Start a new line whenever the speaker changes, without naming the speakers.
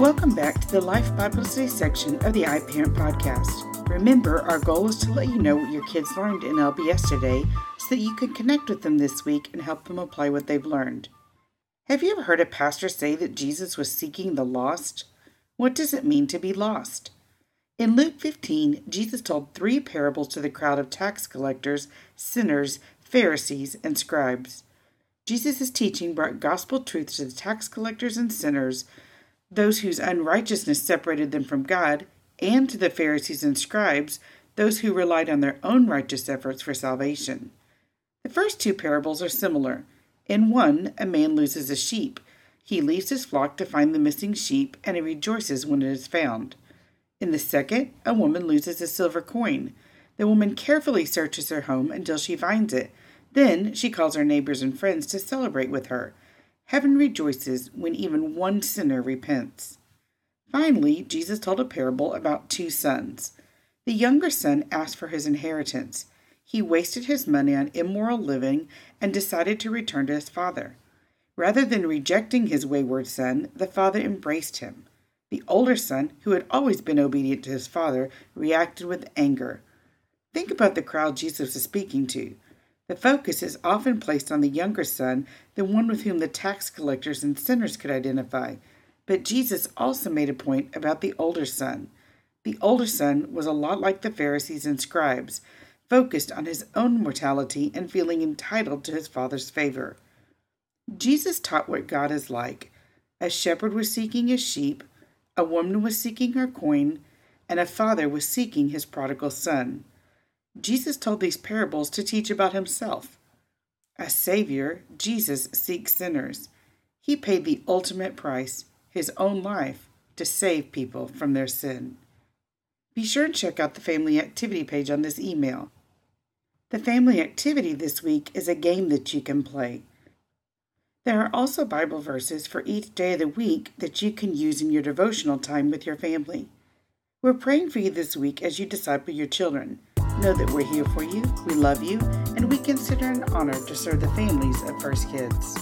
Welcome back to the Life Bible Study section of the iParent podcast. Remember, our goal is to let you know what your kids learned in LBS today so that you can connect with them this week and help them apply what they've learned. Have you ever heard a pastor say that Jesus was seeking the lost? What does it mean to be lost? In Luke 15, Jesus told three parables to the crowd of tax collectors, sinners, Pharisees, and scribes. Jesus' teaching brought gospel truth to the tax collectors and sinners, those whose unrighteousness separated them from God, and to the Pharisees and scribes, those who relied on their own righteous efforts for salvation. The first two parables are similar. In one, a man loses a sheep. He leaves his flock to find the missing sheep, and he rejoices when it is found. In the second, a woman loses a silver coin. The woman carefully searches her home until she finds it. Then she calls her neighbors and friends to celebrate with her. Heaven rejoices when even one sinner repents. Finally, Jesus told a parable about two sons. The younger son asked for his inheritance. He wasted his money on immoral living and decided to return to his father. Rather than rejecting his wayward son, the father embraced him. The older son, who had always been obedient to his father, reacted with anger. Think about the crowd Jesus is speaking to. The focus is often placed on the younger son, the one with whom the tax collectors and sinners could identify. But Jesus also made a point about the older son. The older son was a lot like the Pharisees and scribes, focused on his own mortality and feeling entitled to his father's favor. Jesus taught what God is like. A shepherd was seeking his sheep, a woman was seeking her coin, and a father was seeking his prodigal son. Jesus told these parables to teach about himself. As Savior, Jesus seeks sinners. He paid the ultimate price, his own life, to save people from their sin. Be sure and check out the family activity page on this email. The family activity this week is a game that you can play. There are also Bible verses for each day of the week that you can use in your devotional time with your family. We're praying for you this week as you disciple your children. Know that we're here for you, we love you, and we consider it an honor to serve the families of First Kids.